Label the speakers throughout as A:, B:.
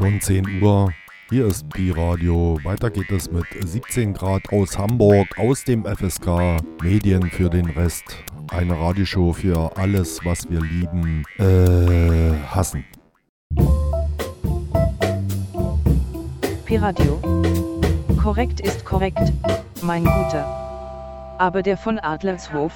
A: schon 10 Uhr. Hier ist Pi-Radio. Weiter geht es mit 17 Grad aus Hamburg, aus dem FSK. Medien für den Rest. Eine Radioshow für alles, was wir lieben, äh, hassen.
B: Pi-Radio. Korrekt ist korrekt, mein Guter. Aber der von Adlershof,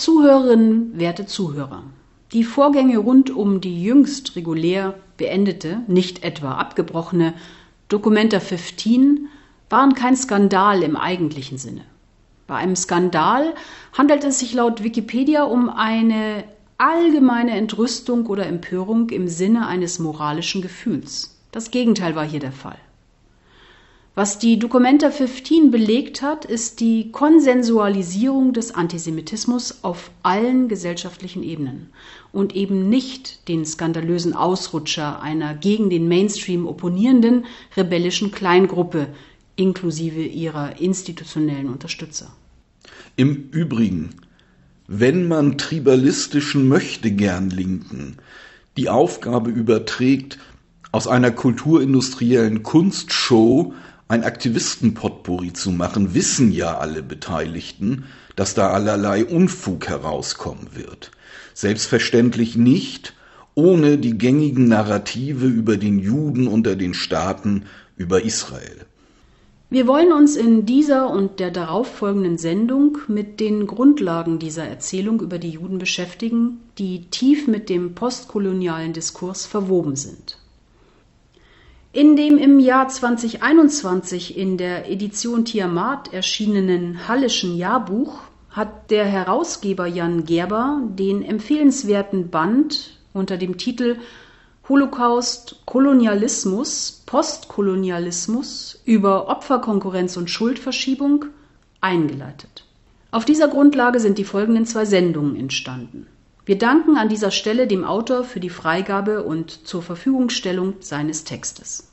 C: Zuhörerinnen, werte Zuhörer, die Vorgänge rund um die jüngst regulär beendete, nicht etwa abgebrochene Documenta 15 waren kein Skandal im eigentlichen Sinne. Bei einem Skandal handelt es sich laut Wikipedia um eine allgemeine Entrüstung oder Empörung im Sinne eines moralischen Gefühls. Das Gegenteil war hier der Fall. Was die Documenta 15 belegt hat, ist die Konsensualisierung des Antisemitismus auf allen gesellschaftlichen Ebenen und eben nicht den skandalösen Ausrutscher einer gegen den Mainstream opponierenden rebellischen Kleingruppe inklusive ihrer institutionellen Unterstützer.
D: Im Übrigen, wenn man tribalistischen Möchtegern-Linken die Aufgabe überträgt, aus einer kulturindustriellen Kunstshow ein Aktivistenpotpourri zu machen, wissen ja alle Beteiligten, dass da allerlei Unfug herauskommen wird. Selbstverständlich nicht ohne die gängigen Narrative über den Juden unter den Staaten, über Israel.
C: Wir wollen uns in dieser und der darauffolgenden Sendung mit den Grundlagen dieser Erzählung über die Juden beschäftigen, die tief mit dem postkolonialen Diskurs verwoben sind. In dem im Jahr 2021 in der Edition Tiamat erschienenen Hallischen Jahrbuch hat der Herausgeber Jan Gerber den empfehlenswerten Band unter dem Titel Holocaust, Kolonialismus, Postkolonialismus über Opferkonkurrenz und Schuldverschiebung eingeleitet. Auf dieser Grundlage sind die folgenden zwei Sendungen entstanden. Wir danken an dieser Stelle dem Autor für die Freigabe und zur Verfügungstellung seines Textes.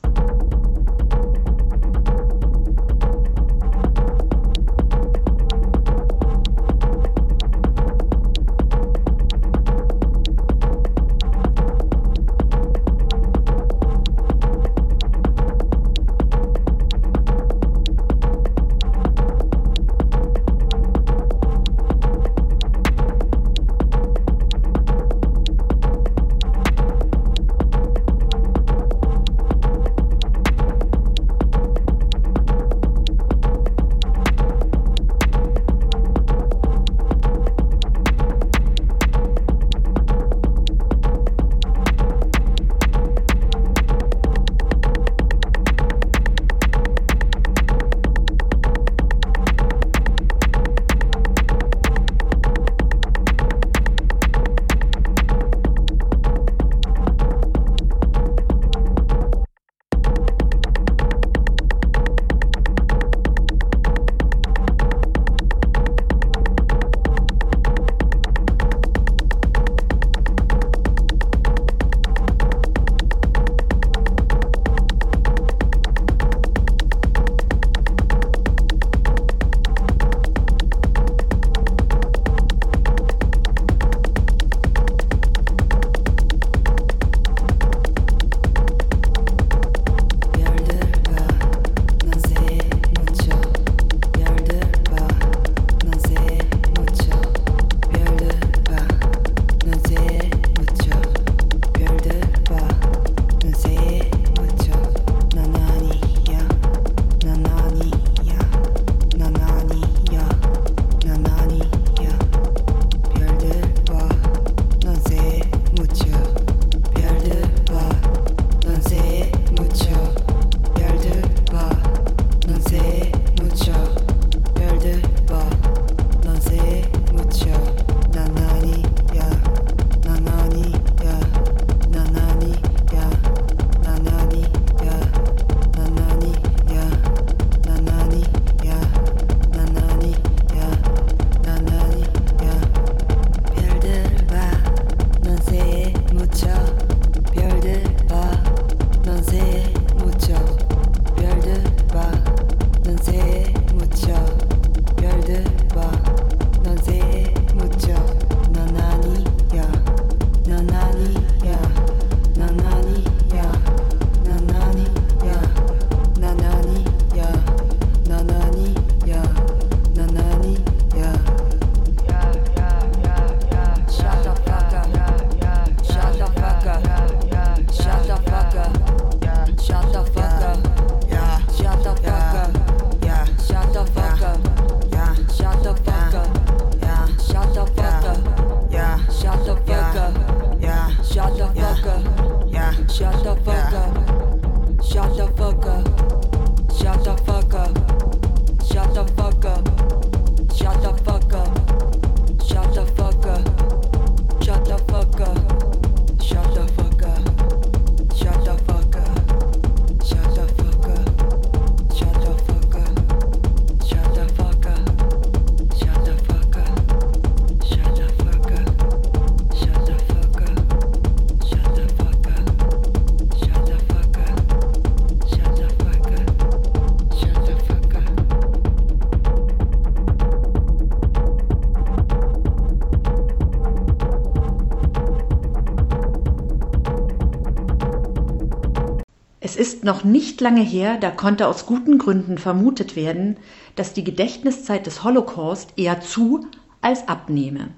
E: Noch nicht lange her, da konnte aus guten Gründen vermutet werden, dass die Gedächtniszeit des Holocaust eher zu als abnehme.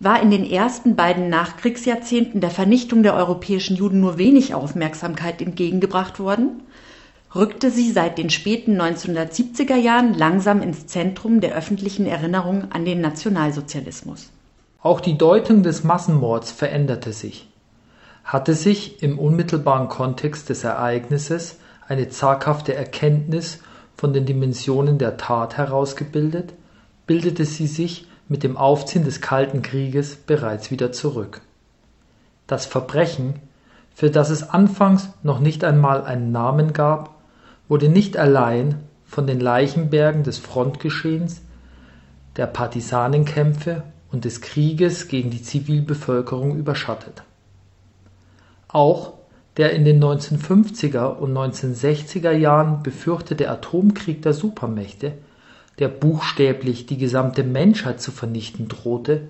E: War in den ersten beiden Nachkriegsjahrzehnten der Vernichtung der europäischen Juden nur wenig Aufmerksamkeit entgegengebracht worden, rückte sie seit den späten 1970er Jahren langsam ins Zentrum der öffentlichen Erinnerung an den Nationalsozialismus.
F: Auch die Deutung des Massenmords veränderte sich. Hatte sich im unmittelbaren Kontext des Ereignisses eine zaghafte Erkenntnis von den Dimensionen der Tat herausgebildet, bildete sie sich mit dem Aufziehen des Kalten Krieges bereits wieder zurück. Das Verbrechen, für das es anfangs noch nicht einmal einen Namen gab, wurde nicht allein von den Leichenbergen des Frontgeschehens, der Partisanenkämpfe und des Krieges gegen die Zivilbevölkerung überschattet. Auch der in den 1950er und 1960er Jahren befürchtete Atomkrieg der Supermächte, der buchstäblich die gesamte Menschheit zu vernichten drohte,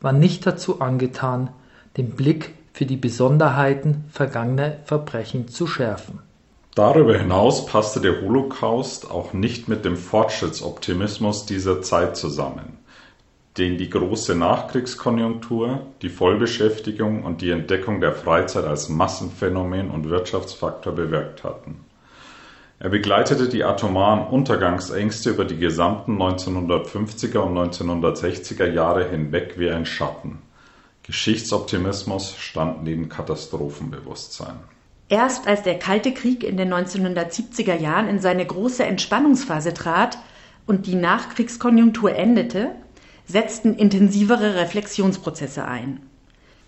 F: war nicht dazu angetan, den Blick für die Besonderheiten vergangener Verbrechen zu schärfen.
G: Darüber hinaus passte der Holocaust auch nicht mit dem Fortschrittsoptimismus dieser Zeit zusammen, den die große Nachkriegskonjunktur, die Vollbeschäftigung und die Entdeckung der Freizeit als Massenphänomen und Wirtschaftsfaktor bewirkt hatten. Er begleitete die atomaren Untergangsängste über die gesamten 1950er und 1960er Jahre hinweg wie ein Schatten. Geschichtsoptimismus stand neben Katastrophenbewusstsein
E: Erst als der Kalte Krieg in den 1970er Jahren in seine große Entspannungsphase trat und die Nachkriegskonjunktur endete, setzten intensivere Reflexionsprozesse ein.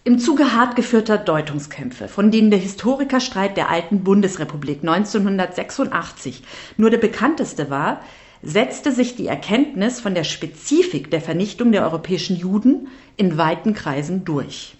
E: Im Zuge hart geführter Deutungskämpfe, von denen der Historikerstreit der alten Bundesrepublik 1986 nur der bekannteste war, setzte sich die Erkenntnis von der Spezifik der Vernichtung der europäischen Juden in weiten Kreisen durch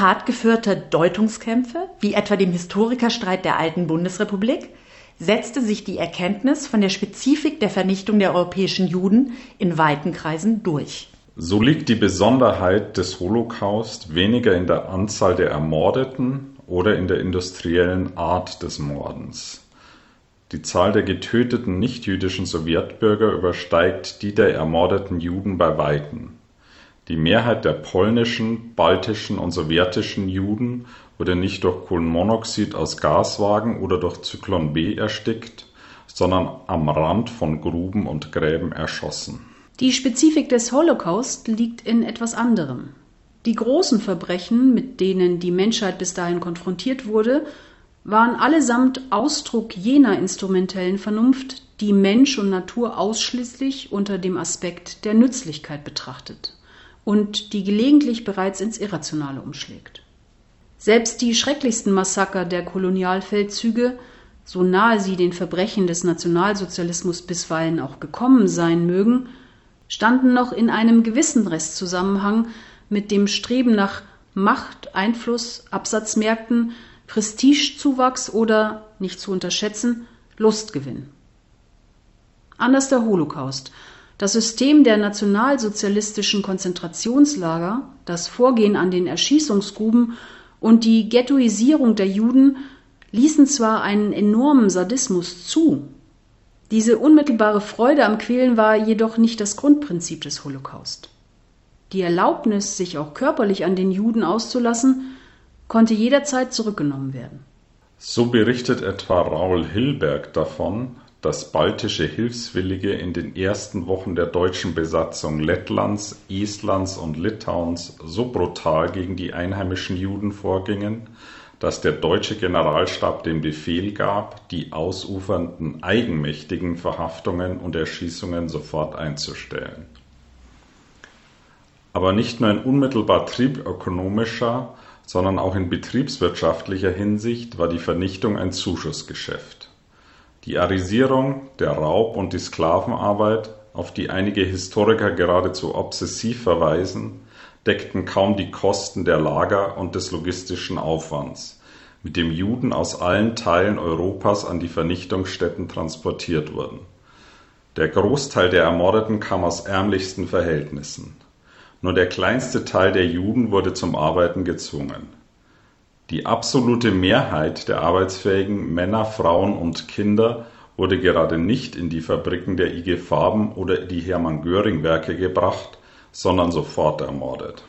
E: hart geführter Deutungskämpfe, wie etwa dem Historikerstreit der alten Bundesrepublik, setzte sich die Erkenntnis von der Spezifik der Vernichtung der europäischen Juden in weiten Kreisen durch.
G: So liegt die Besonderheit des Holocaust weniger in der Anzahl der Ermordeten oder in der industriellen Art des Mordens. Die Zahl der getöteten nichtjüdischen Sowjetbürger übersteigt die der ermordeten Juden bei weitem. Die Mehrheit der polnischen, baltischen und sowjetischen Juden wurde nicht durch Kohlenmonoxid aus Gaswagen oder durch Zyklon B erstickt, sondern am Rand von Gruben und Gräben erschossen.
C: Die Spezifik des Holocaust liegt in etwas anderem. Die großen Verbrechen, mit denen die Menschheit bis dahin konfrontiert wurde, waren allesamt Ausdruck jener instrumentellen Vernunft, die Mensch und Natur ausschließlich unter dem Aspekt der Nützlichkeit betrachtet und die gelegentlich bereits ins Irrationale umschlägt. Selbst die schrecklichsten Massaker der Kolonialfeldzüge, so nahe sie den Verbrechen des Nationalsozialismus bisweilen auch gekommen sein mögen, standen noch in einem gewissen Restzusammenhang mit dem Streben nach Macht, Einfluss, Absatzmärkten Prestigezuwachs oder, nicht zu unterschätzen, Lustgewinn. Anders der Holocaust. Das System der nationalsozialistischen Konzentrationslager, das Vorgehen an den Erschießungsgruben und die Ghettoisierung der Juden ließen zwar einen enormen Sadismus zu, diese unmittelbare Freude am Quälen war jedoch nicht das Grundprinzip des Holocaust. Die Erlaubnis, sich auch körperlich an den Juden auszulassen, konnte jederzeit zurückgenommen werden.
G: So berichtet etwa Raul Hilberg davon, dass baltische Hilfswillige in den ersten Wochen der deutschen Besatzung Lettlands, Estlands und Litauens so brutal gegen die einheimischen Juden vorgingen, dass der deutsche Generalstab den Befehl gab, die ausufernden eigenmächtigen Verhaftungen und Erschießungen sofort einzustellen. Aber nicht nur in unmittelbar triebökonomischer, sondern auch in betriebswirtschaftlicher Hinsicht war die Vernichtung ein Zuschussgeschäft. Die Arisierung, der Raub und die Sklavenarbeit, auf die einige Historiker geradezu obsessiv verweisen, deckten kaum die Kosten der Lager und des logistischen Aufwands, mit dem Juden aus allen Teilen Europas an die Vernichtungsstätten transportiert wurden. Der Großteil der Ermordeten kam aus ärmlichsten Verhältnissen nur der kleinste Teil der Juden wurde zum Arbeiten gezwungen. Die absolute Mehrheit der arbeitsfähigen Männer, Frauen und Kinder wurde gerade nicht in die Fabriken der IG Farben oder die Hermann Göring Werke gebracht, sondern sofort ermordet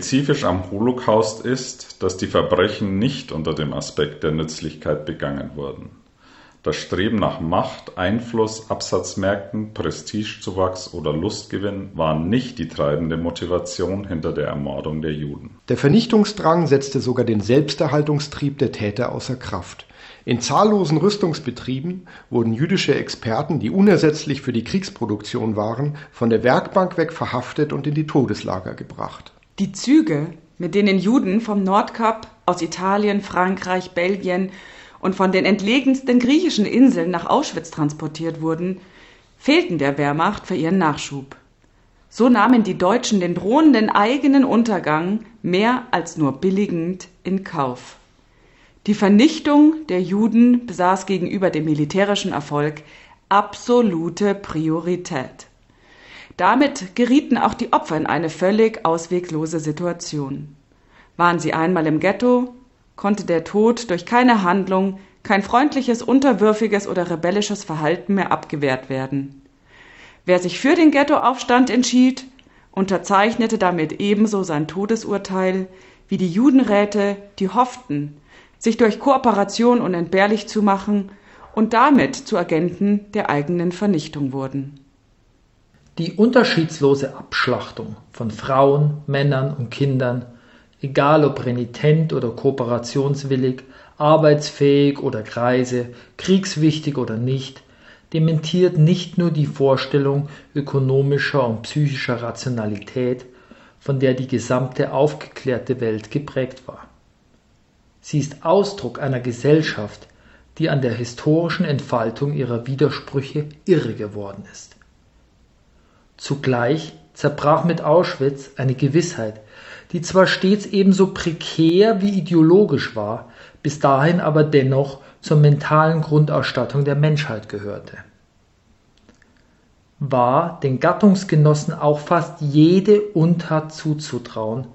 G: Spezifisch am Holocaust ist, dass die Verbrechen nicht unter dem Aspekt der Nützlichkeit begangen wurden. Das Streben nach Macht, Einfluss, Absatzmärkten, Prestigezuwachs oder Lustgewinn waren nicht die treibende Motivation hinter der Ermordung der Juden.
H: Der Vernichtungsdrang setzte sogar den Selbsterhaltungstrieb der Täter außer Kraft. In zahllosen Rüstungsbetrieben wurden jüdische Experten, die unersetzlich für die Kriegsproduktion waren, von der Werkbank weg verhaftet und in die Todeslager gebracht.
I: Die Züge, mit denen Juden vom Nordkap, aus Italien, Frankreich, Belgien und von den entlegensten griechischen Inseln nach Auschwitz transportiert wurden, fehlten der Wehrmacht für ihren Nachschub. So nahmen die Deutschen den drohenden eigenen Untergang mehr als nur billigend in Kauf. Die Vernichtung der Juden besaß gegenüber dem militärischen Erfolg absolute Priorität. Damit gerieten auch die Opfer in eine völlig ausweglose Situation. Waren sie einmal im Ghetto, konnte der Tod durch keine Handlung, kein freundliches, unterwürfiges oder rebellisches Verhalten mehr abgewehrt werden. Wer sich für den Ghettoaufstand entschied, unterzeichnete damit ebenso sein Todesurteil wie die Judenräte, die hofften, sich durch Kooperation unentbehrlich zu machen und damit zu Agenten der eigenen Vernichtung wurden.
F: Die unterschiedslose Abschlachtung von Frauen, Männern und Kindern egal ob renitent oder kooperationswillig, arbeitsfähig oder greise, kriegswichtig oder nicht, dementiert nicht nur die Vorstellung ökonomischer und psychischer Rationalität, von der die gesamte aufgeklärte Welt geprägt war. Sie ist Ausdruck einer Gesellschaft, die an der historischen Entfaltung ihrer Widersprüche irre geworden ist. Zugleich zerbrach mit Auschwitz eine Gewissheit, die zwar stets ebenso prekär wie ideologisch war, bis dahin aber dennoch zur mentalen Grundausstattung der Menschheit gehörte. War den Gattungsgenossen auch fast jede Untat zuzutrauen,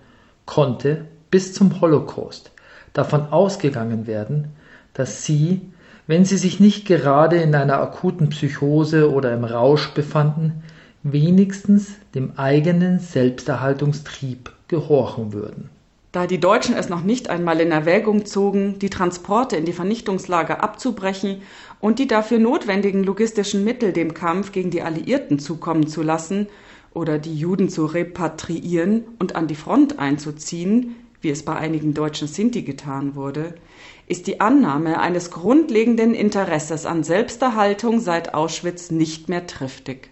F: konnte bis zum Holocaust davon ausgegangen werden, dass sie, wenn sie sich nicht gerade in einer akuten Psychose oder im Rausch befanden, wenigstens dem eigenen Selbsterhaltungstrieb gehorchen würden.
I: Da die Deutschen es noch nicht einmal in Erwägung zogen, die Transporte in die Vernichtungslager abzubrechen und die dafür notwendigen logistischen Mittel dem Kampf gegen die Alliierten zukommen zu lassen oder die Juden zu repatriieren und an die Front einzuziehen, wie es bei einigen deutschen Sinti getan wurde, ist die Annahme eines grundlegenden Interesses an Selbsterhaltung seit Auschwitz nicht mehr triftig.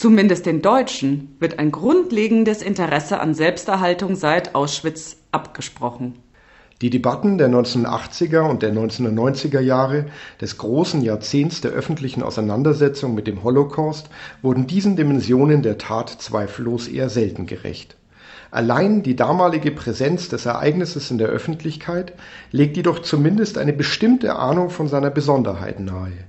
I: Zumindest den Deutschen wird ein grundlegendes Interesse an Selbsterhaltung seit Auschwitz abgesprochen.
H: Die Debatten der 1980er und der 1990er Jahre, des großen Jahrzehnts der öffentlichen Auseinandersetzung mit dem Holocaust, wurden diesen Dimensionen der Tat zweifellos eher selten gerecht. Allein die damalige Präsenz des Ereignisses in der Öffentlichkeit legt jedoch zumindest eine bestimmte Ahnung von seiner Besonderheit nahe.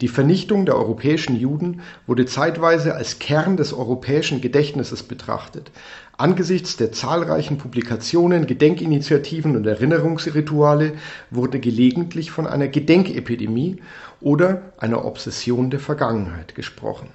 H: Die Vernichtung der europäischen Juden wurde zeitweise als Kern des europäischen Gedächtnisses betrachtet. Angesichts der zahlreichen Publikationen, Gedenkinitiativen und Erinnerungsrituale wurde gelegentlich von einer Gedenkepidemie oder einer Obsession der Vergangenheit gesprochen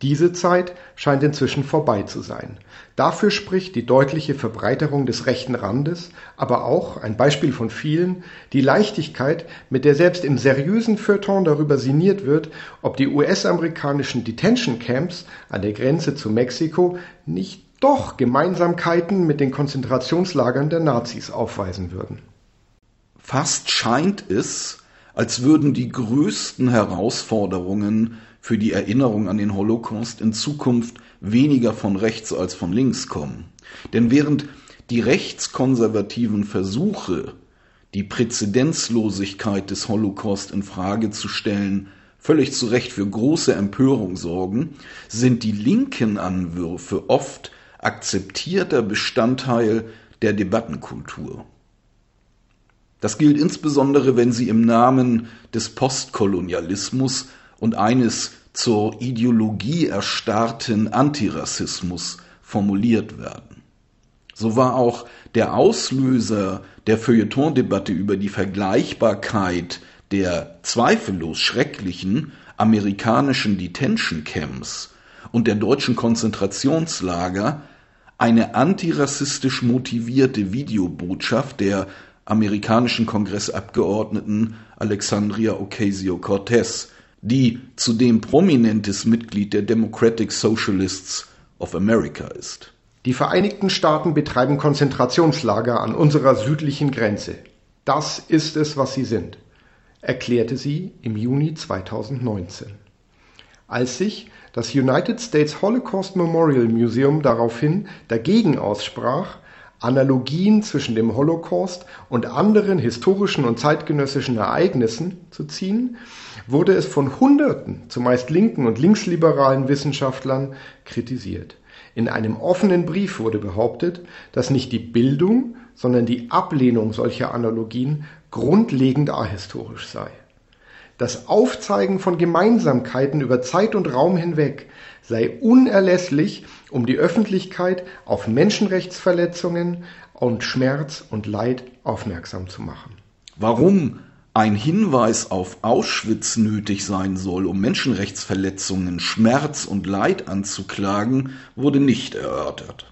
H: diese Zeit scheint inzwischen vorbei zu sein. Dafür spricht die deutliche Verbreiterung des rechten Randes, aber auch, ein Beispiel von vielen, die Leichtigkeit, mit der selbst im seriösen Feuilleton darüber sinniert wird, ob die US-amerikanischen Detention Camps an der Grenze zu Mexiko nicht doch Gemeinsamkeiten mit den Konzentrationslagern der Nazis aufweisen würden.
D: Fast scheint es, als würden die größten Herausforderungen für die Erinnerung an den Holocaust in Zukunft weniger von rechts als von links kommen. Denn während die rechtskonservativen Versuche, die Präzedenzlosigkeit des Holocaust in Frage zu stellen, völlig zu Recht für große Empörung sorgen, sind die linken Anwürfe oft akzeptierter Bestandteil der Debattenkultur. Das gilt insbesondere, wenn sie im Namen des Postkolonialismus und eines zur Ideologie erstarrten Antirassismus formuliert werden. So war auch der Auslöser der Feuilleton-Debatte über die Vergleichbarkeit der zweifellos schrecklichen amerikanischen Detention Camps und der deutschen Konzentrationslager eine antirassistisch motivierte Videobotschaft der amerikanischen Kongressabgeordneten Alexandria Ocasio-Cortez, die zudem prominentes Mitglied der Democratic Socialists of America ist.
H: Die Vereinigten Staaten betreiben Konzentrationslager an unserer südlichen Grenze. Das ist es, was sie sind, erklärte sie im Juni 2019. Als sich das United States Holocaust Memorial Museum daraufhin dagegen aussprach, Analogien zwischen dem Holocaust und anderen historischen und zeitgenössischen Ereignissen zu ziehen, wurde es von Hunderten, zumeist linken und linksliberalen Wissenschaftlern kritisiert. In einem offenen Brief wurde behauptet, dass nicht die Bildung, sondern die Ablehnung solcher Analogien grundlegend ahistorisch sei. Das Aufzeigen von Gemeinsamkeiten über Zeit und Raum hinweg sei unerlässlich, um die Öffentlichkeit auf Menschenrechtsverletzungen und Schmerz und Leid aufmerksam zu machen.
D: Warum ein Hinweis auf Auschwitz nötig sein soll, um Menschenrechtsverletzungen, Schmerz und Leid anzuklagen, wurde nicht erörtert.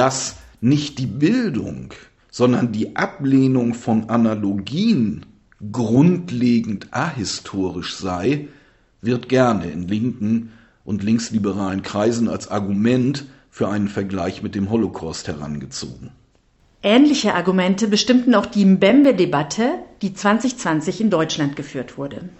D: Dass nicht die Bildung, sondern die Ablehnung von Analogien grundlegend ahistorisch sei, wird gerne in linken und linksliberalen Kreisen als Argument für einen Vergleich mit dem Holocaust herangezogen.
E: Ähnliche Argumente bestimmten auch die Mbembe-Debatte, die 2020 in Deutschland geführt wurde.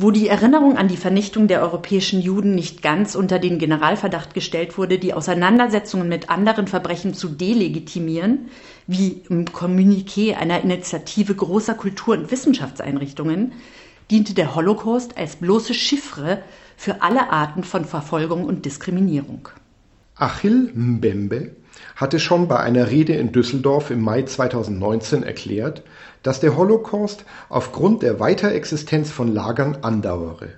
E: Wo die Erinnerung an die Vernichtung der europäischen Juden nicht ganz unter den Generalverdacht gestellt wurde, die Auseinandersetzungen mit anderen Verbrechen zu delegitimieren, wie im Kommuniqué einer Initiative großer Kultur- und Wissenschaftseinrichtungen, diente der Holocaust als bloße Chiffre für alle Arten von Verfolgung und Diskriminierung.
H: Achille Mbembe hatte schon bei einer Rede in Düsseldorf im Mai 2019 erklärt, dass der Holocaust aufgrund der Weiterexistenz von Lagern andauere.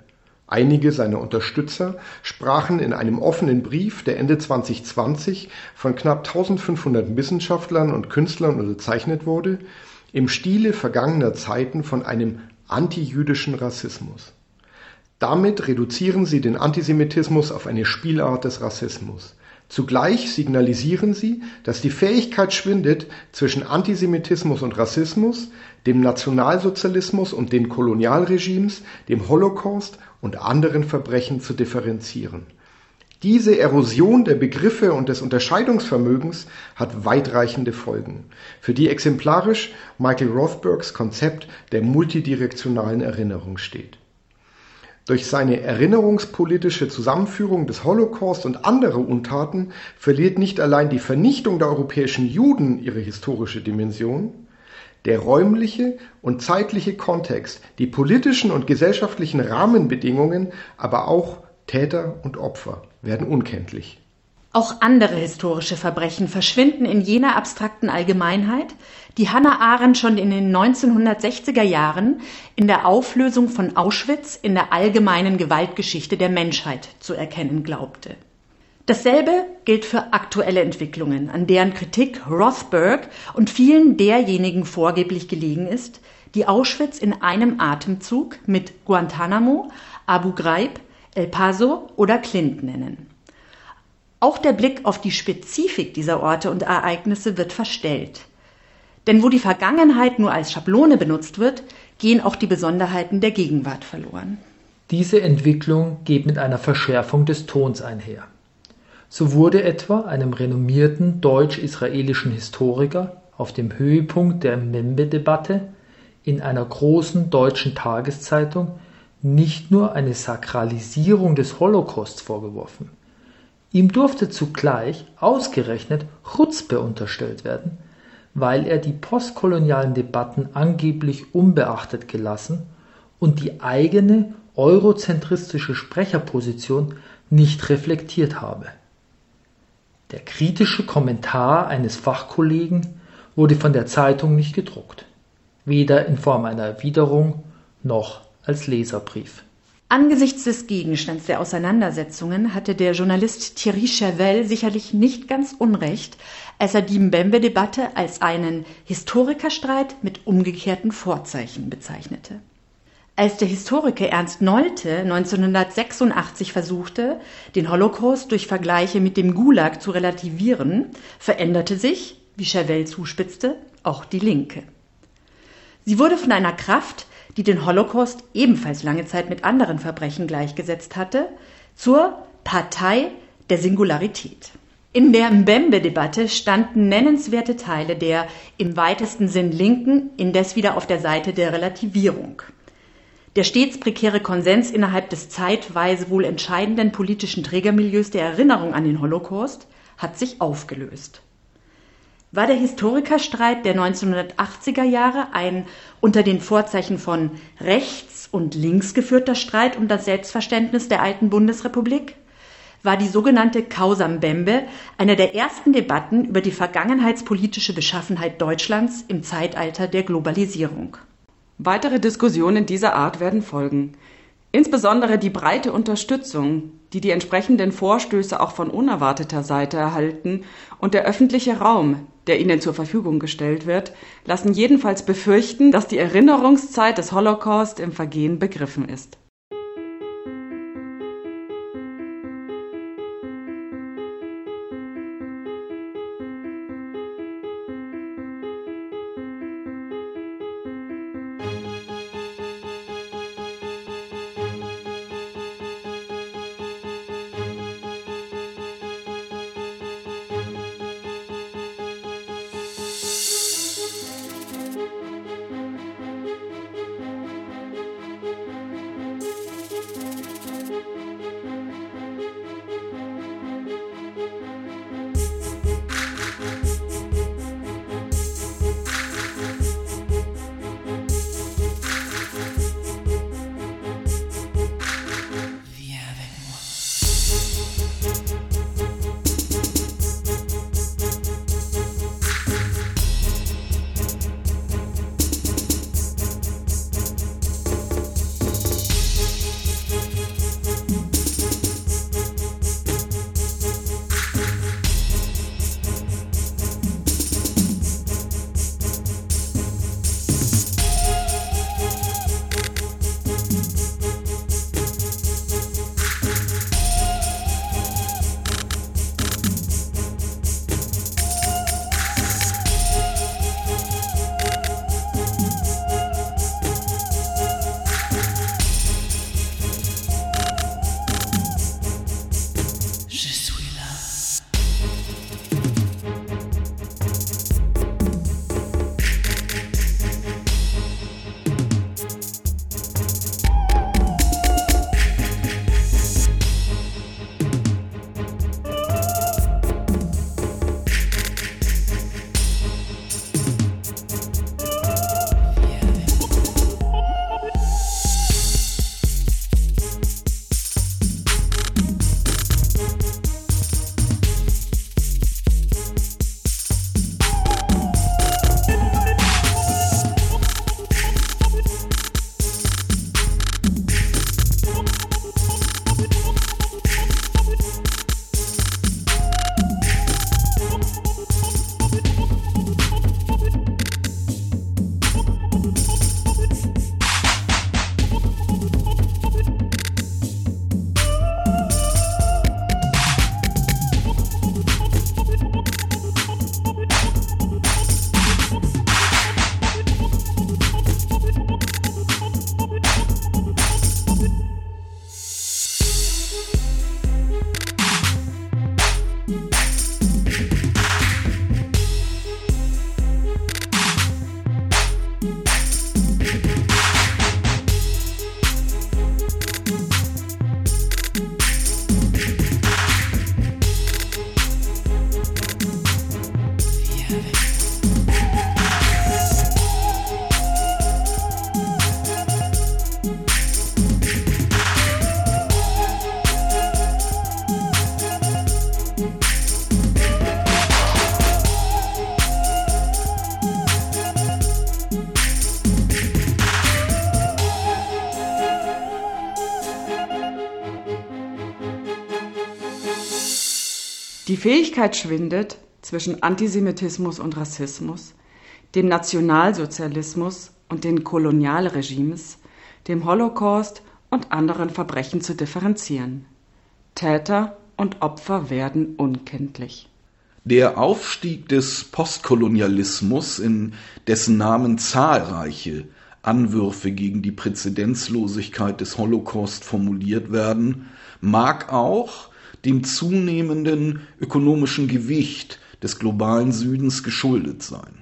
H: Einige seiner Unterstützer sprachen in einem offenen Brief, der Ende 2020 von knapp 1500 Wissenschaftlern und Künstlern unterzeichnet wurde, im Stile vergangener Zeiten von einem antijüdischen Rassismus. Damit reduzieren sie den Antisemitismus auf eine Spielart des Rassismus. Zugleich signalisieren sie, dass die Fähigkeit schwindet, zwischen Antisemitismus und Rassismus, dem Nationalsozialismus und den Kolonialregimes, dem Holocaust und anderen Verbrechen zu differenzieren. Diese Erosion der Begriffe und des Unterscheidungsvermögens hat weitreichende Folgen, für die exemplarisch Michael Rothbergs Konzept der multidirektionalen Erinnerung steht. Durch seine erinnerungspolitische Zusammenführung des Holocaust und anderer Untaten verliert nicht allein die Vernichtung der europäischen Juden ihre historische Dimension, der räumliche und zeitliche Kontext, die politischen und gesellschaftlichen Rahmenbedingungen, aber auch Täter und Opfer werden unkenntlich.
E: Auch andere historische Verbrechen verschwinden in jener abstrakten Allgemeinheit, die Hannah Arendt schon in den 1960er Jahren in der Auflösung von Auschwitz in der allgemeinen Gewaltgeschichte der Menschheit zu erkennen glaubte. Dasselbe gilt für aktuelle Entwicklungen, an deren Kritik Rothberg und vielen derjenigen vorgeblich gelegen ist, die Auschwitz in einem Atemzug mit Guantanamo, Abu Ghraib, El Paso oder Clint nennen. Auch der Blick auf die Spezifik dieser Orte und Ereignisse wird verstellt. Denn wo die Vergangenheit nur als Schablone benutzt wird, gehen auch die Besonderheiten der Gegenwart verloren.
F: Diese Entwicklung geht mit einer Verschärfung des Tons einher. So wurde etwa einem renommierten deutsch-israelischen Historiker auf dem Höhepunkt der Membe-Debatte in einer großen deutschen Tageszeitung nicht nur eine Sakralisierung des Holocausts vorgeworfen, Ihm durfte zugleich ausgerechnet Chutzpe unterstellt werden, weil er die postkolonialen Debatten angeblich unbeachtet gelassen und die eigene eurozentristische Sprecherposition nicht reflektiert habe. Der kritische Kommentar eines Fachkollegen wurde von der Zeitung nicht gedruckt, weder in Form einer Erwiderung noch als Leserbrief.
E: Angesichts des Gegenstands der Auseinandersetzungen hatte der Journalist Thierry Chauvel sicherlich nicht ganz unrecht, als er die Mbembe-Debatte als einen Historikerstreit mit umgekehrten Vorzeichen bezeichnete. Als der Historiker Ernst Nolte 1986 versuchte, den Holocaust durch Vergleiche mit dem Gulag zu relativieren, veränderte sich, wie Chauvel zuspitzte, auch die Linke. Sie wurde von einer Kraft, die den Holocaust ebenfalls lange Zeit mit anderen Verbrechen gleichgesetzt hatte, zur Partei der Singularität. In der Mbembe-Debatte standen nennenswerte Teile der im weitesten Sinn Linken indes wieder auf der Seite der Relativierung. Der stets prekäre Konsens innerhalb des zeitweise wohl entscheidenden politischen Trägermilieus der Erinnerung an den Holocaust hat sich aufgelöst. War der Historikerstreit der 1980er Jahre ein unter den Vorzeichen von rechts und links geführter Streit um das Selbstverständnis der alten Bundesrepublik? War die sogenannte Causa Mbembe eine der ersten Debatten über die vergangenheitspolitische Beschaffenheit Deutschlands im Zeitalter der Globalisierung?
I: Weitere Diskussionen dieser Art werden folgen. Insbesondere die breite Unterstützung, die die entsprechenden Vorstöße auch von unerwarteter Seite erhalten und der öffentliche Raum, der ihnen zur Verfügung gestellt wird, lassen jedenfalls befürchten, dass die Erinnerungszeit des Holocaust im Vergehen begriffen ist. Fähigkeit schwindet, zwischen Antisemitismus und Rassismus, dem Nationalsozialismus und den Kolonialregimes, dem Holocaust und anderen Verbrechen zu differenzieren. Täter und Opfer werden unkenntlich.
D: Der Aufstieg des Postkolonialismus, in dessen Namen zahlreiche Anwürfe gegen die Präzedenzlosigkeit des Holocaust formuliert werden, mag auch dem zunehmenden ökonomischen Gewicht des globalen Südens geschuldet sein.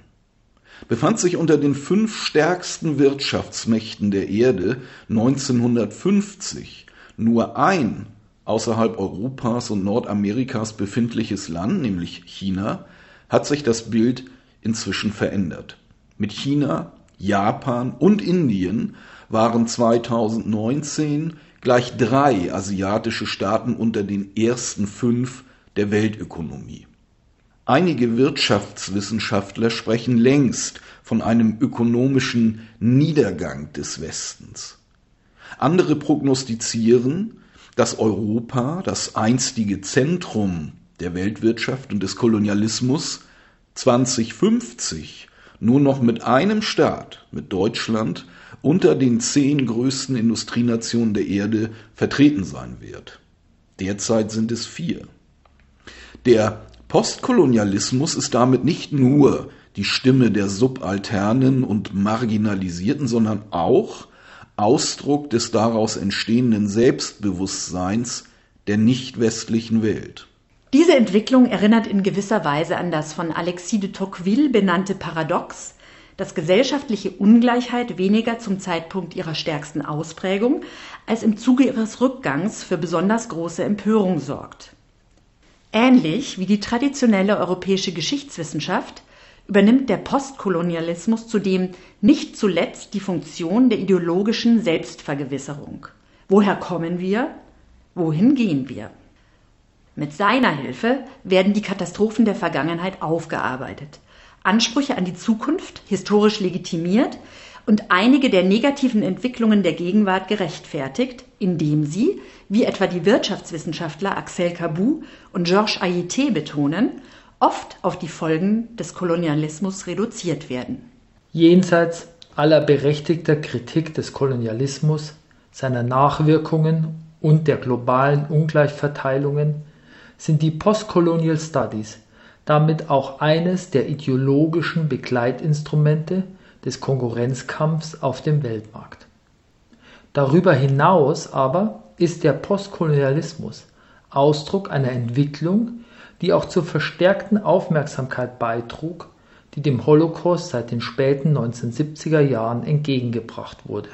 D: Befand sich unter den fünf stärksten Wirtschaftsmächten der Erde 1950 nur ein außerhalb Europas und Nordamerikas befindliches Land, nämlich China, hat sich das Bild inzwischen verändert. Mit China, Japan und Indien waren 2019 gleich drei asiatische Staaten unter den ersten fünf der Weltökonomie. Einige Wirtschaftswissenschaftler sprechen längst von einem ökonomischen Niedergang des Westens. Andere prognostizieren, dass Europa, das einstige Zentrum der Weltwirtschaft und des Kolonialismus, 2050 nur noch mit einem Staat, mit Deutschland, unter den zehn größten Industrienationen der Erde vertreten sein wird. Derzeit sind es vier. Der Postkolonialismus ist damit nicht nur die Stimme der Subalternen und Marginalisierten, sondern auch Ausdruck des daraus entstehenden Selbstbewusstseins der nicht westlichen Welt.
E: Diese Entwicklung erinnert in gewisser Weise an das von Alexis de Tocqueville benannte Paradox, dass gesellschaftliche Ungleichheit weniger zum Zeitpunkt ihrer stärksten Ausprägung als im Zuge ihres Rückgangs für besonders große Empörung sorgt. Ähnlich wie die traditionelle europäische Geschichtswissenschaft übernimmt der Postkolonialismus zudem nicht zuletzt die Funktion der ideologischen Selbstvergewisserung. Woher kommen wir? Wohin gehen wir? Mit seiner Hilfe werden die Katastrophen der Vergangenheit aufgearbeitet, Ansprüche an die Zukunft historisch legitimiert und einige der negativen Entwicklungen der Gegenwart gerechtfertigt, indem sie, wie etwa die Wirtschaftswissenschaftler Axel Kabou und Georges Ayité betonen, oft auf die Folgen des Kolonialismus reduziert werden.
F: Jenseits aller berechtigter Kritik des Kolonialismus, seiner Nachwirkungen und der globalen Ungleichverteilungen sind die Postcolonial Studies damit auch eines der ideologischen Begleitinstrumente des Konkurrenzkampfs auf dem Weltmarkt. Darüber hinaus aber ist der Postkolonialismus Ausdruck einer Entwicklung, die auch zur verstärkten Aufmerksamkeit beitrug, die dem Holocaust seit den späten 1970er Jahren entgegengebracht wurde.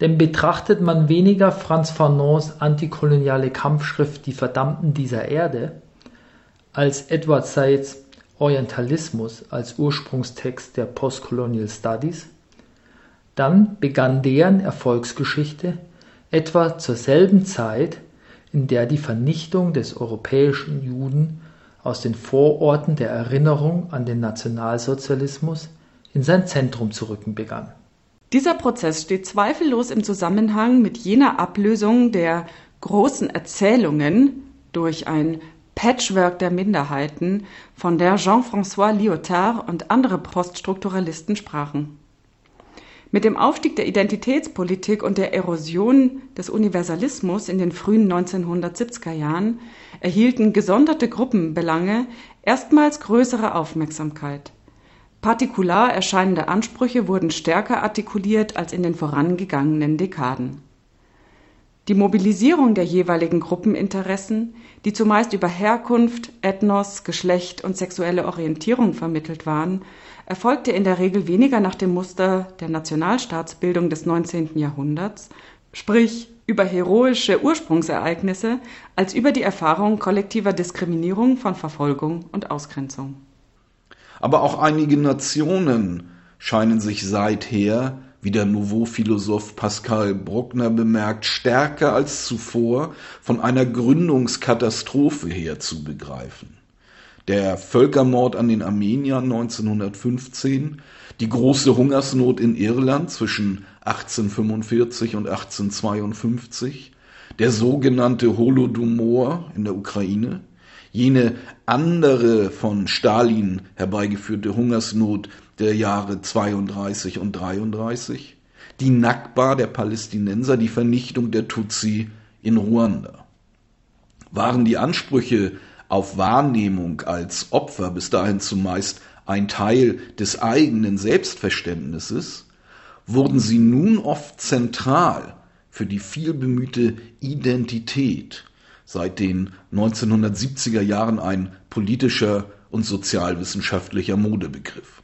F: Denn betrachtet man weniger Franz Fanons antikoloniale Kampfschrift Die Verdammten dieser Erde, als Edward Saids Orientalismus als Ursprungstext der Postcolonial Studies, dann begann deren Erfolgsgeschichte etwa zur selben Zeit, in der die Vernichtung des europäischen Juden aus den Vororten der Erinnerung an den Nationalsozialismus in sein Zentrum zu rücken begann.
I: Dieser Prozess steht zweifellos im Zusammenhang mit jener Ablösung der großen Erzählungen durch ein Patchwork der Minderheiten, von der Jean-François Lyotard und andere Poststrukturalisten sprachen. Mit dem Aufstieg der Identitätspolitik und der Erosion des Universalismus in den frühen 1970er Jahren erhielten gesonderte Gruppenbelange erstmals größere Aufmerksamkeit. Partikular erscheinende Ansprüche wurden stärker artikuliert als in den vorangegangenen Dekaden. Die Mobilisierung der jeweiligen Gruppeninteressen, die zumeist über Herkunft, Ethnos, Geschlecht und sexuelle Orientierung vermittelt waren, erfolgte in der Regel weniger nach dem Muster der Nationalstaatsbildung des 19. Jahrhunderts, sprich über heroische Ursprungsereignisse, als über die Erfahrung kollektiver Diskriminierung von Verfolgung und Ausgrenzung.
D: Aber auch einige Nationen scheinen sich seither, wie der Nouveau-Philosoph Pascal Bruckner bemerkt, stärker als zuvor von einer Gründungskatastrophe her zu begreifen. Der Völkermord an den Armeniern 1915, die große Hungersnot in Irland zwischen 1845 und 1852, der sogenannte Holodomor in der Ukraine, jene andere von Stalin herbeigeführte Hungersnot der Jahre 32 und 33, die Nakba der Palästinenser, die Vernichtung der Tutsi in Ruanda. Waren die Ansprüche auf Wahrnehmung als Opfer bis dahin zumeist ein Teil des eigenen Selbstverständnisses, wurden sie nun oft zentral für die vielbemühte Identität, seit den 1970er Jahren ein politischer und sozialwissenschaftlicher Modebegriff.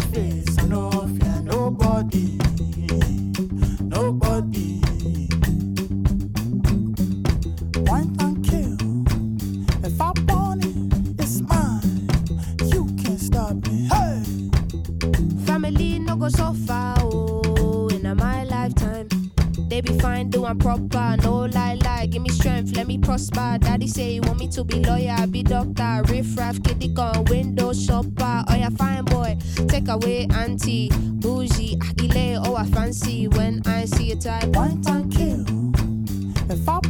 J: mind doing proper. No lie, lie, give me strength, let me prosper. Daddy say he want me to be lawyer, be doctor, riff raff, kitty con, window shopper. Oh yeah, fine boy, take away auntie, bougie, agile, oh I fancy when I see a type. One time
K: kill. If I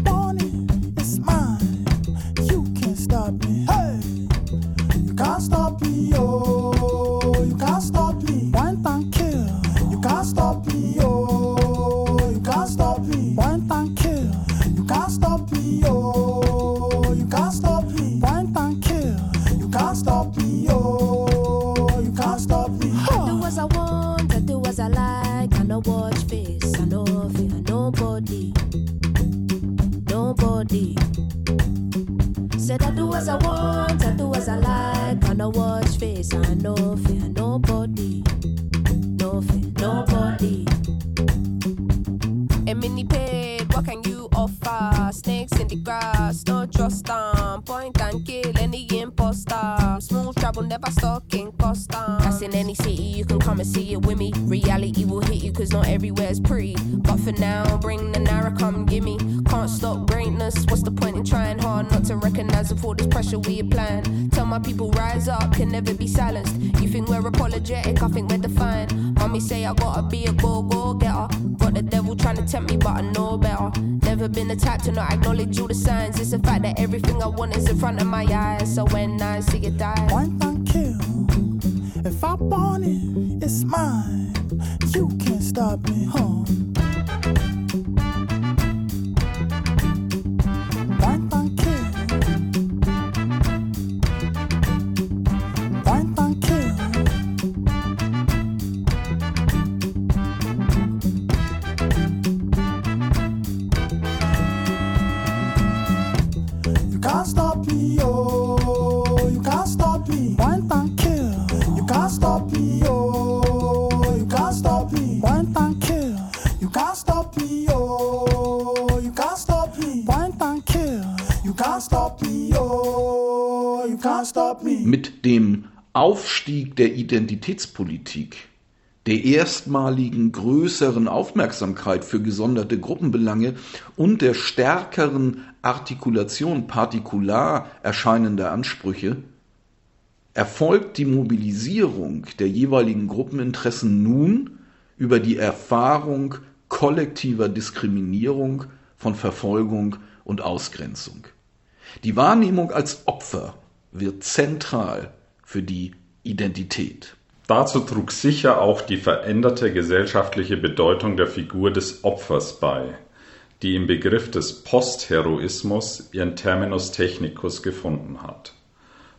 D: Mit dem Aufstieg der Identitätspolitik der erstmaligen größeren Aufmerksamkeit für gesonderte Gruppenbelange und der stärkeren Artikulation partikular erscheinender Ansprüche erfolgt die Mobilisierung der jeweiligen Gruppeninteressen nun über die Erfahrung kollektiver Diskriminierung, von Verfolgung und Ausgrenzung. Die Wahrnehmung als Opfer wird zentral für die Identität.
G: Dazu trug sicher auch die veränderte gesellschaftliche Bedeutung der Figur des Opfers bei, die im Begriff des Postheroismus ihren Terminus technicus gefunden hat.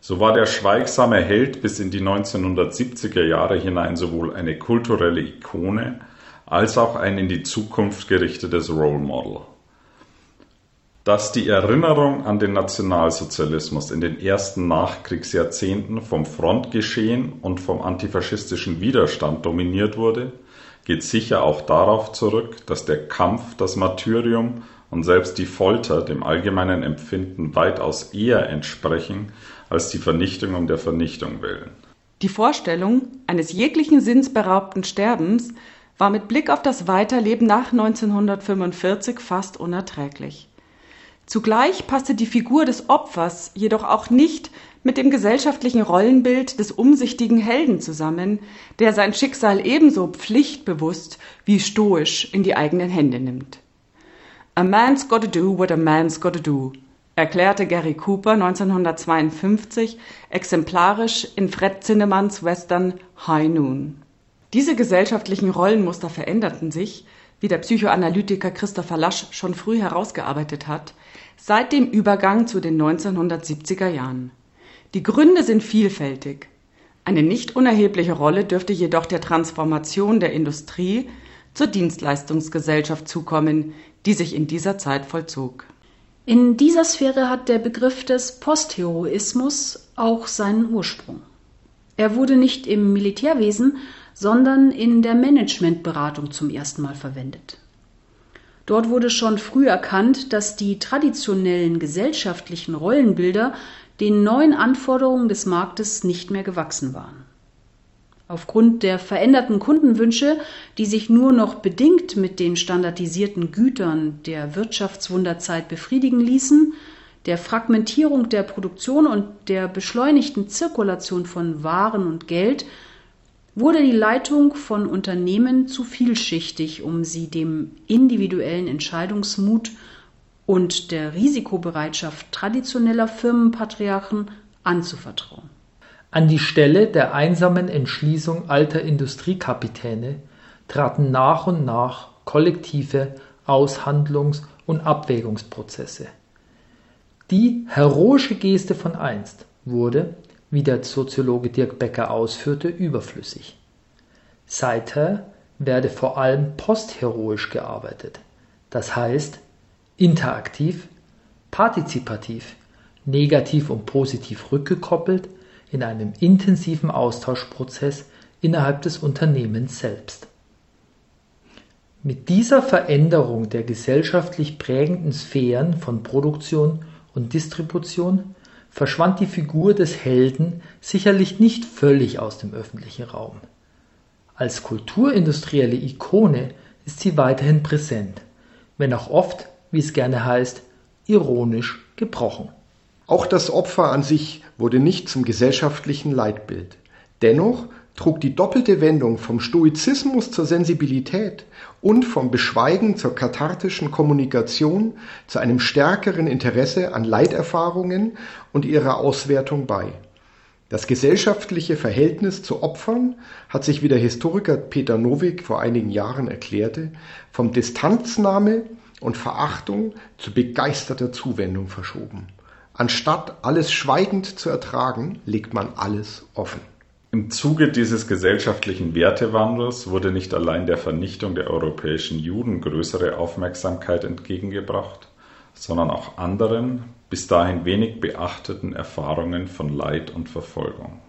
G: So war der schweigsame Held bis in die 1970er Jahre hinein sowohl eine kulturelle Ikone als auch ein in die Zukunft gerichtetes Role Model. Dass die Erinnerung an den Nationalsozialismus in den ersten Nachkriegsjahrzehnten vom Frontgeschehen und vom antifaschistischen Widerstand dominiert wurde, geht sicher auch darauf zurück, dass der Kampf, das Martyrium und selbst die Folter dem allgemeinen Empfinden weitaus eher entsprechen als die Vernichtung um der Vernichtung willen.
I: Die Vorstellung eines jeglichen sinnsberaubten Sterbens war mit Blick auf das Weiterleben nach 1945 fast unerträglich. Zugleich passte die Figur des Opfers jedoch auch nicht mit dem gesellschaftlichen Rollenbild des umsichtigen Helden zusammen, der sein Schicksal ebenso pflichtbewusst wie stoisch in die eigenen Hände nimmt. A man's gotta do what a man's gotta do, erklärte Gary Cooper 1952 exemplarisch in Fred Zinnemans Western High Noon. Diese gesellschaftlichen Rollenmuster veränderten sich, wie der Psychoanalytiker Christopher Lasch schon früh herausgearbeitet hat, seit dem Übergang zu den 1970er Jahren. Die Gründe sind vielfältig. Eine nicht unerhebliche Rolle dürfte jedoch der Transformation der Industrie zur Dienstleistungsgesellschaft zukommen, die sich in dieser Zeit vollzog.
C: In dieser Sphäre hat der Begriff des Postheroismus auch seinen Ursprung. Er wurde nicht im Militärwesen, sondern in der Managementberatung zum ersten Mal verwendet. Dort wurde schon früh erkannt, dass die traditionellen gesellschaftlichen Rollenbilder den neuen Anforderungen des Marktes nicht mehr gewachsen waren. Aufgrund der veränderten Kundenwünsche, die sich nur noch bedingt mit den standardisierten Gütern der Wirtschaftswunderzeit befriedigen ließen, der Fragmentierung der Produktion und der beschleunigten Zirkulation von Waren und Geld wurde die Leitung von Unternehmen zu vielschichtig, um sie dem individuellen Entscheidungsmut und der Risikobereitschaft traditioneller Firmenpatriarchen anzuvertrauen.
F: An die Stelle der einsamen Entschließung alter Industriekapitäne traten nach und nach kollektive Aushandlungs- und Abwägungsprozesse. Die heroische Geste von einst wurde wie der Soziologe Dirk Becker ausführte, überflüssig. Seither werde vor allem postheroisch gearbeitet, das heißt interaktiv, partizipativ, negativ und positiv rückgekoppelt in einem intensiven Austauschprozess innerhalb des Unternehmens selbst. Mit dieser Veränderung der gesellschaftlich prägenden Sphären von Produktion und Distribution verschwand die Figur des Helden sicherlich nicht völlig aus dem öffentlichen Raum. Als kulturindustrielle Ikone ist sie weiterhin präsent, wenn auch oft, wie es gerne heißt, ironisch gebrochen.
H: Auch das Opfer an sich wurde nicht zum gesellschaftlichen Leitbild. Dennoch trug die doppelte Wendung vom Stoizismus zur Sensibilität und vom Beschweigen zur kathartischen Kommunikation zu einem stärkeren Interesse an Leiterfahrungen und ihrer Auswertung bei. Das gesellschaftliche Verhältnis zu Opfern hat sich, wie der Historiker Peter Nowik vor einigen Jahren erklärte, vom Distanznahme und Verachtung zu begeisterter Zuwendung verschoben. Anstatt alles schweigend zu ertragen, legt man alles offen.
G: Im Zuge dieses gesellschaftlichen Wertewandels wurde nicht allein der Vernichtung der europäischen Juden größere Aufmerksamkeit entgegengebracht, sondern auch anderen, bis dahin wenig beachteten Erfahrungen von Leid und Verfolgung.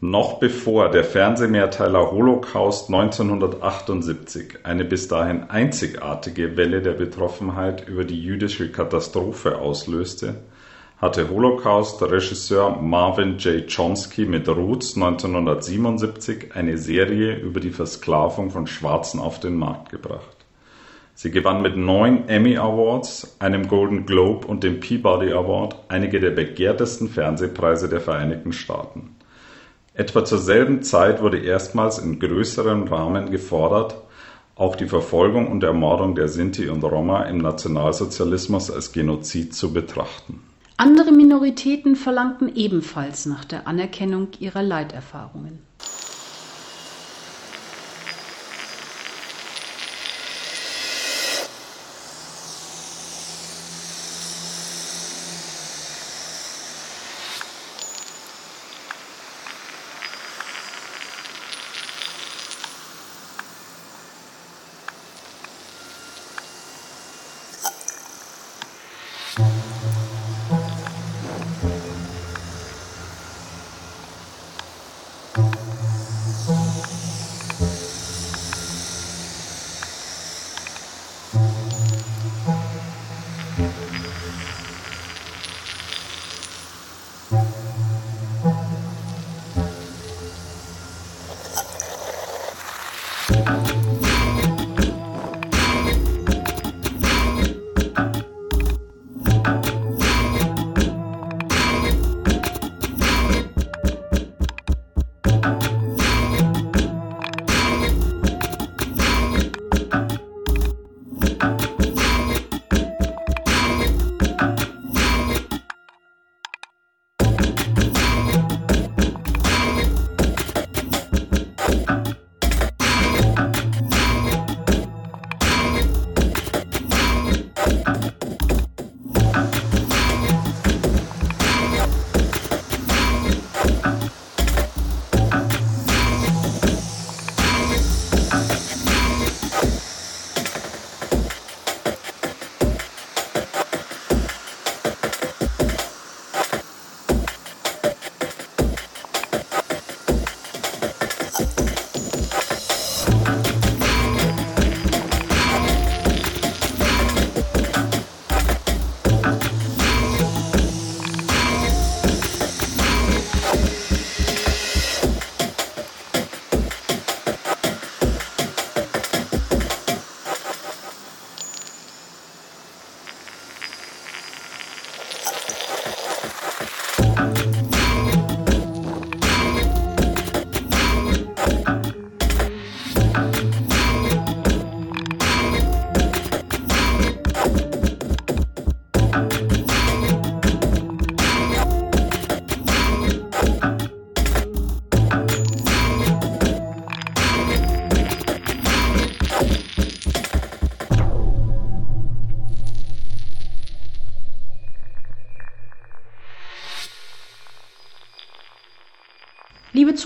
G: Noch bevor der Fernsehmehrteiler Holocaust 1978 eine bis dahin einzigartige Welle der Betroffenheit über die jüdische Katastrophe auslöste, hatte Holocaust-Regisseur Marvin J. Chomsky mit Roots 1977 eine Serie über die Versklavung von Schwarzen auf den Markt gebracht. Sie gewann mit neun Emmy Awards, einem Golden Globe und dem Peabody Award einige der begehrtesten Fernsehpreise der Vereinigten Staaten. Etwa zur selben Zeit wurde erstmals in größerem Rahmen gefordert, auch die Verfolgung und Ermordung der Sinti und Roma im Nationalsozialismus als Genozid zu betrachten.
C: Andere Minoritäten verlangten ebenfalls nach der Anerkennung ihrer Leiterfahrungen.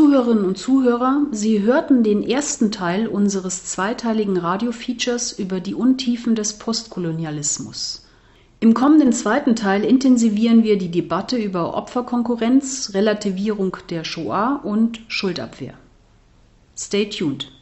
C: Zuhörerinnen und Zuhörer, Sie hörten den ersten Teil unseres zweiteiligen Radio-Features über die Untiefen des Postkolonialismus. Im kommenden zweiten Teil intensivieren wir die Debatte über Opferkonkurrenz, Relativierung der Shoah und Schuldabwehr. Stay tuned.